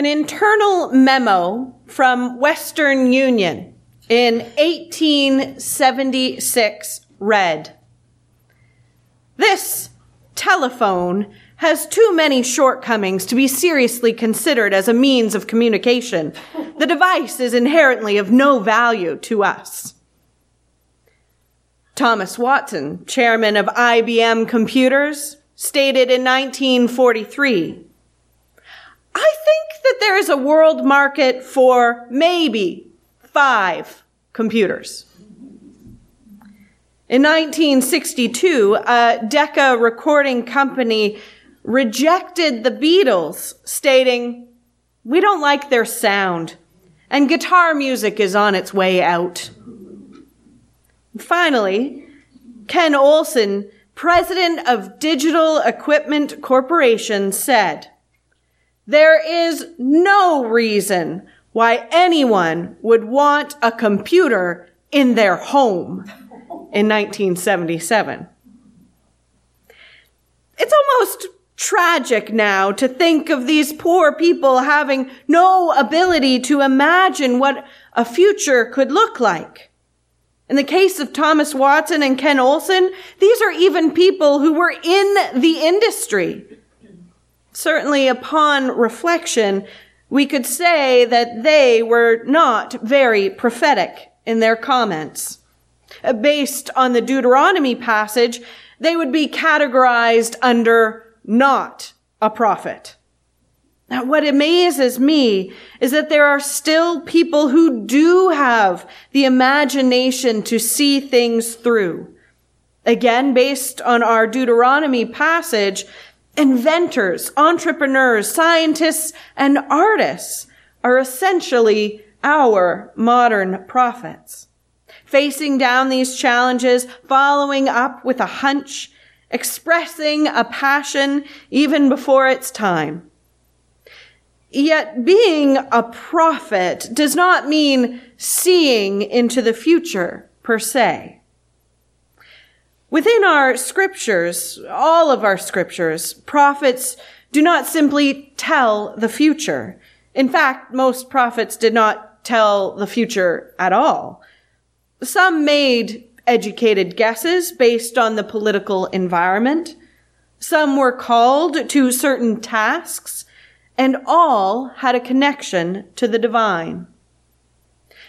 An internal memo from Western Union in 1876 read, This telephone has too many shortcomings to be seriously considered as a means of communication. The device is inherently of no value to us. Thomas Watson, chairman of IBM Computers, stated in 1943, I think that there is a world market for maybe five computers. In 1962, a Decca recording company rejected the Beatles, stating, We don't like their sound, and guitar music is on its way out. Finally, Ken Olson, president of Digital Equipment Corporation, said, there is no reason why anyone would want a computer in their home in 1977. It's almost tragic now to think of these poor people having no ability to imagine what a future could look like. In the case of Thomas Watson and Ken Olsen, these are even people who were in the industry certainly upon reflection, we could say that they were not very prophetic in their comments. Uh, based on the Deuteronomy passage, they would be categorized under not a prophet. Now, what amazes me is that there are still people who do have the imagination to see things through. Again, based on our Deuteronomy passage, inventors, entrepreneurs, scientists, and artists are essentially our modern prophets. Facing down these challenges, following up with a hunch, expressing a passion even before its time. Yet being a prophet does not mean seeing into the future per se. Within our scriptures, all of our scriptures, prophets do not simply tell the future. In fact, most prophets did not tell the future at all. Some made educated guesses based on the political environment. Some were called to certain tasks and all had a connection to the divine.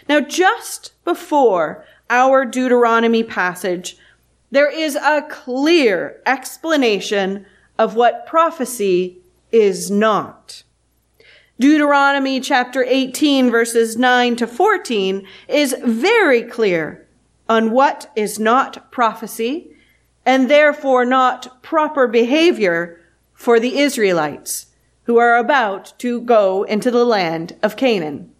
Now, just before our Deuteronomy passage, there is a clear explanation of what prophecy is not. Deuteronomy chapter 18 verses 9 to 14 is very clear on what is not prophecy and therefore not proper behavior for the Israelites who are about to go into the land of Canaan.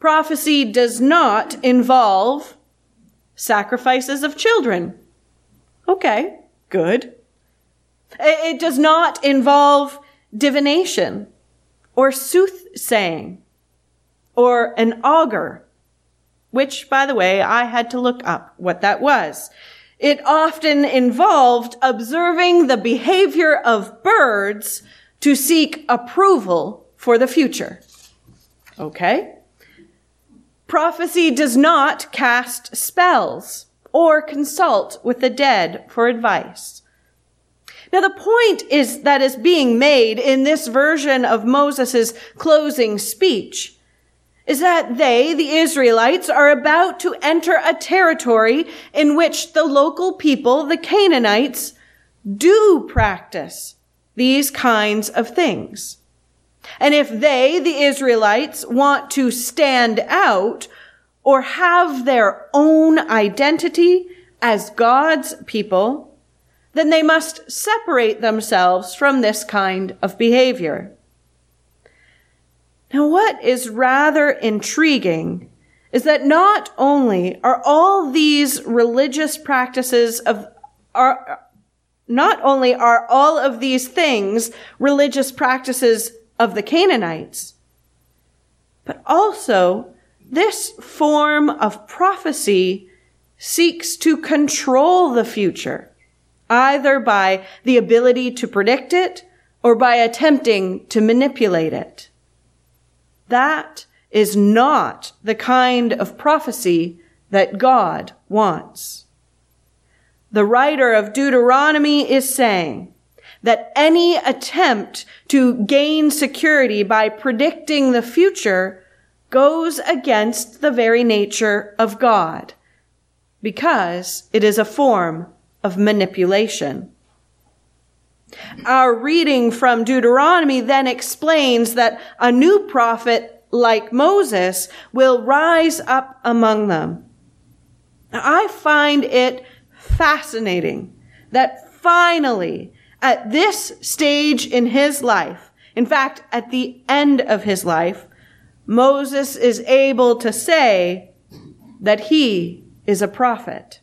Prophecy does not involve sacrifices of children. Okay, good. It does not involve divination or soothsaying or an augur, which, by the way, I had to look up what that was. It often involved observing the behavior of birds to seek approval for the future. Okay? Prophecy does not cast spells or consult with the dead for advice. Now the point is that is being made in this version of Moses' closing speech is that they, the Israelites, are about to enter a territory in which the local people, the Canaanites, do practice these kinds of things. And if they, the Israelites, want to stand out or have their own identity as God's people, then they must separate themselves from this kind of behavior. Now, what is rather intriguing is that not only are all these religious practices of are not only are all of these things religious practices of the Canaanites, but also this form of prophecy seeks to control the future, either by the ability to predict it or by attempting to manipulate it. That is not the kind of prophecy that God wants. The writer of Deuteronomy is saying that any attempt to gain security by predicting the future goes against the very nature of God because it is a form of manipulation. Our reading from Deuteronomy then explains that a new prophet like Moses will rise up among them. I find it fascinating that finally, at this stage in his life, in fact, at the end of his life, Moses is able to say that he is a prophet.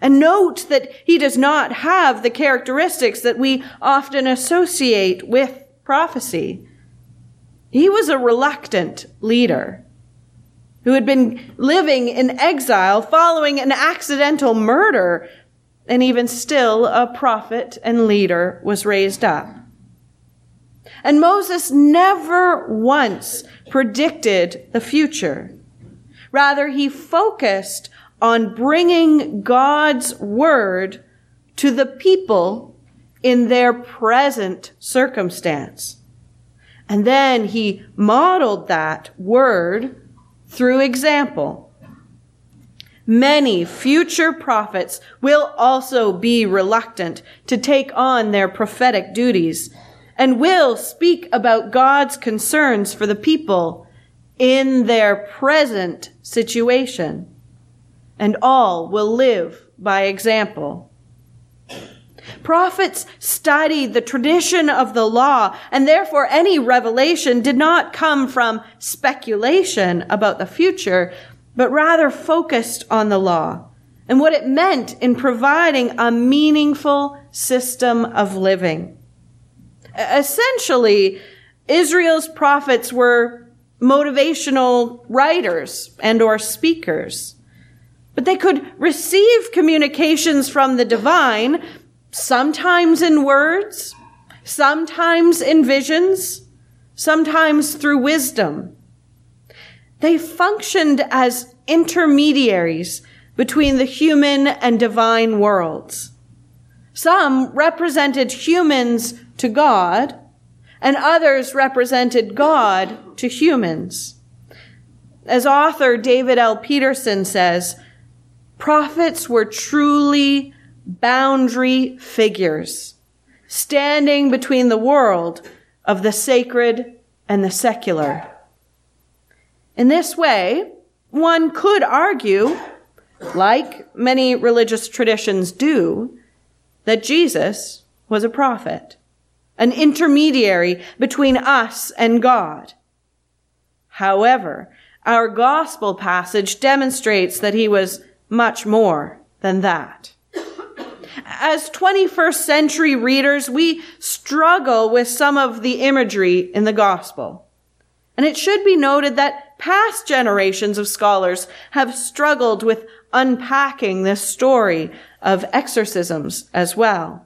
And note that he does not have the characteristics that we often associate with prophecy. He was a reluctant leader who had been living in exile following an accidental murder, and even still a prophet and leader was raised up. And Moses never once predicted the future. Rather, he focused on bringing God's word to the people in their present circumstance. And then he modeled that word through example. Many future prophets will also be reluctant to take on their prophetic duties and will speak about God's concerns for the people in their present situation and all will live by example. Prophets studied the tradition of the law, and therefore any revelation did not come from speculation about the future, but rather focused on the law and what it meant in providing a meaningful system of living. Essentially, Israel's prophets were motivational writers and or speakers. But they could receive communications from the divine, sometimes in words, sometimes in visions, sometimes through wisdom. They functioned as intermediaries between the human and divine worlds. Some represented humans to God, and others represented God to humans. As author David L. Petersen says, Prophets were truly boundary figures, standing between the world of the sacred and the secular. In this way, one could argue, like many religious traditions do, that Jesus was a prophet, an intermediary between us and God. However, our gospel passage demonstrates that he was much more than that. As 21st century readers, we struggle with some of the imagery in the gospel. And it should be noted that past generations of scholars have struggled with unpacking this story of exorcisms as well.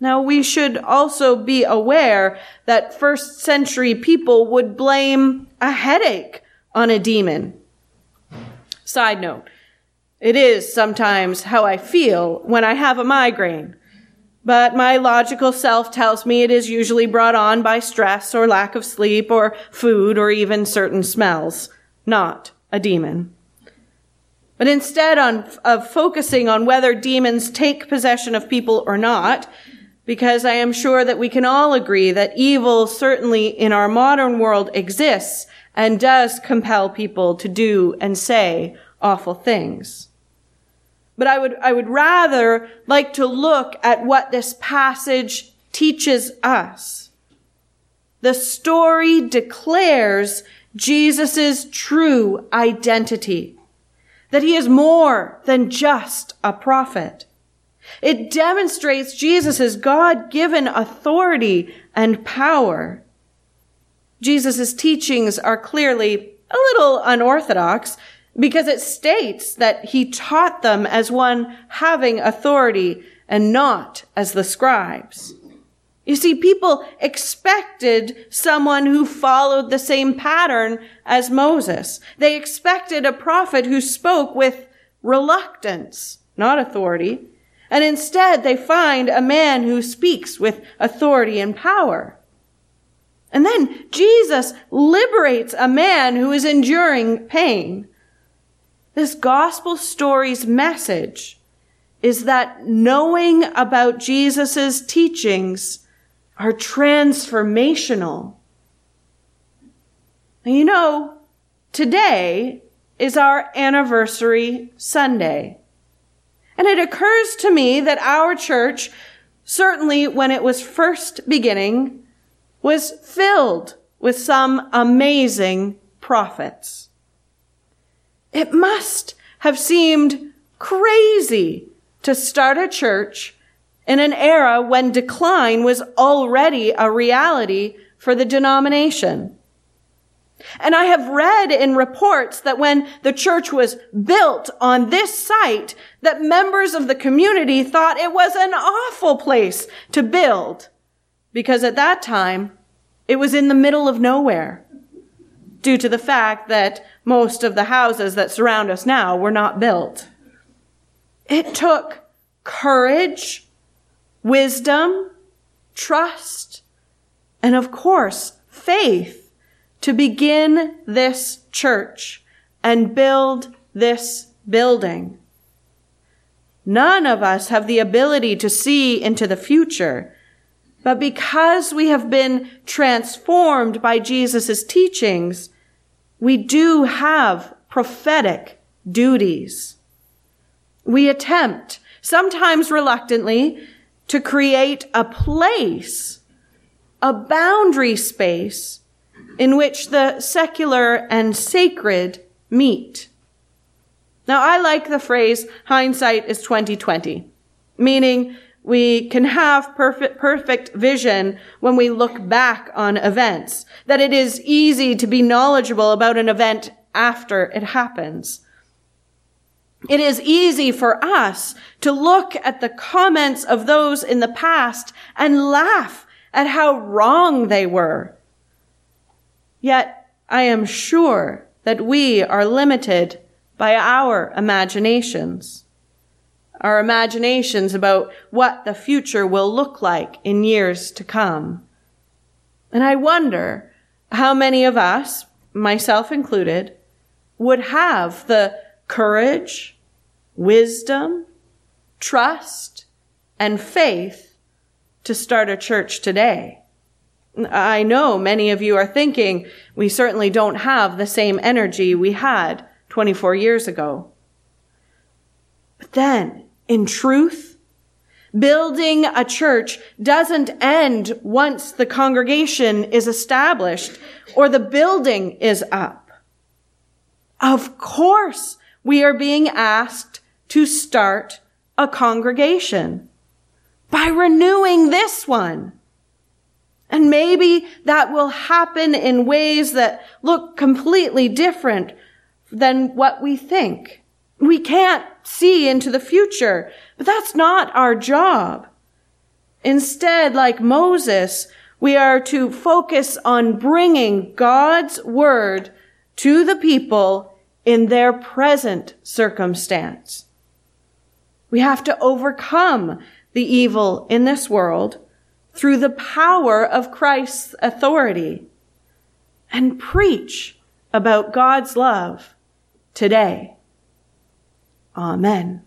Now we should also be aware that first century people would blame a headache on a demon. Side note, it is sometimes how I feel when I have a migraine. But my logical self tells me it is usually brought on by stress or lack of sleep or food or even certain smells, not a demon. But instead on, of focusing on whether demons take possession of people or not, because I am sure that we can all agree that evil certainly in our modern world exists and does compel people to do and say awful things. But I would, I would rather like to look at what this passage teaches us. The story declares Jesus' true identity. That he is more than just a prophet. It demonstrates Jesus' God-given authority and power. Jesus' teachings are clearly a little unorthodox, because it states that he taught them as one having authority and not as the scribes. You see, people expected someone who followed the same pattern as Moses. They expected a prophet who spoke with reluctance, not authority. And instead, they find a man who speaks with authority and power. And then Jesus liberates a man who is enduring pain. This gospel story's message is that knowing about Jesus' teachings are transformational. You know, today is our anniversary Sunday. And it occurs to me that our church, certainly when it was first beginning, was filled with some amazing prophets. It must have seemed crazy to start a church in an era when decline was already a reality for the denomination. And I have read in reports that when the church was built on this site, that members of the community thought it was an awful place to build because at that time it was in the middle of nowhere due to the fact that most of the houses that surround us now were not built. It took courage wisdom, trust, and of course, faith to begin this church and build this building. None of us have the ability to see into the future, but because we have been transformed by Jesus' teachings, we do have prophetic duties. We attempt, sometimes reluctantly, to create a place, a boundary space in which the secular and sacred meet. Now, I like the phrase hindsight is 2020, meaning we can have perfect, perfect vision when we look back on events, that it is easy to be knowledgeable about an event after it happens. It is easy for us to look at the comments of those in the past and laugh at how wrong they were. Yet I am sure that we are limited by our imaginations. Our imaginations about what the future will look like in years to come. And I wonder how many of us, myself included, would have the courage, wisdom, trust, and faith to start a church today. I know many of you are thinking we certainly don't have the same energy we had 24 years ago. But then, in truth, building a church doesn't end once the congregation is established or the building is up. Of course, we are being asked to start a congregation by renewing this one. And maybe that will happen in ways that look completely different than what we think. We can't see into the future, but that's not our job. Instead, like Moses, we are to focus on bringing God's word to the people in their present circumstance. We have to overcome the evil in this world through the power of Christ's authority and preach about God's love today. Amen.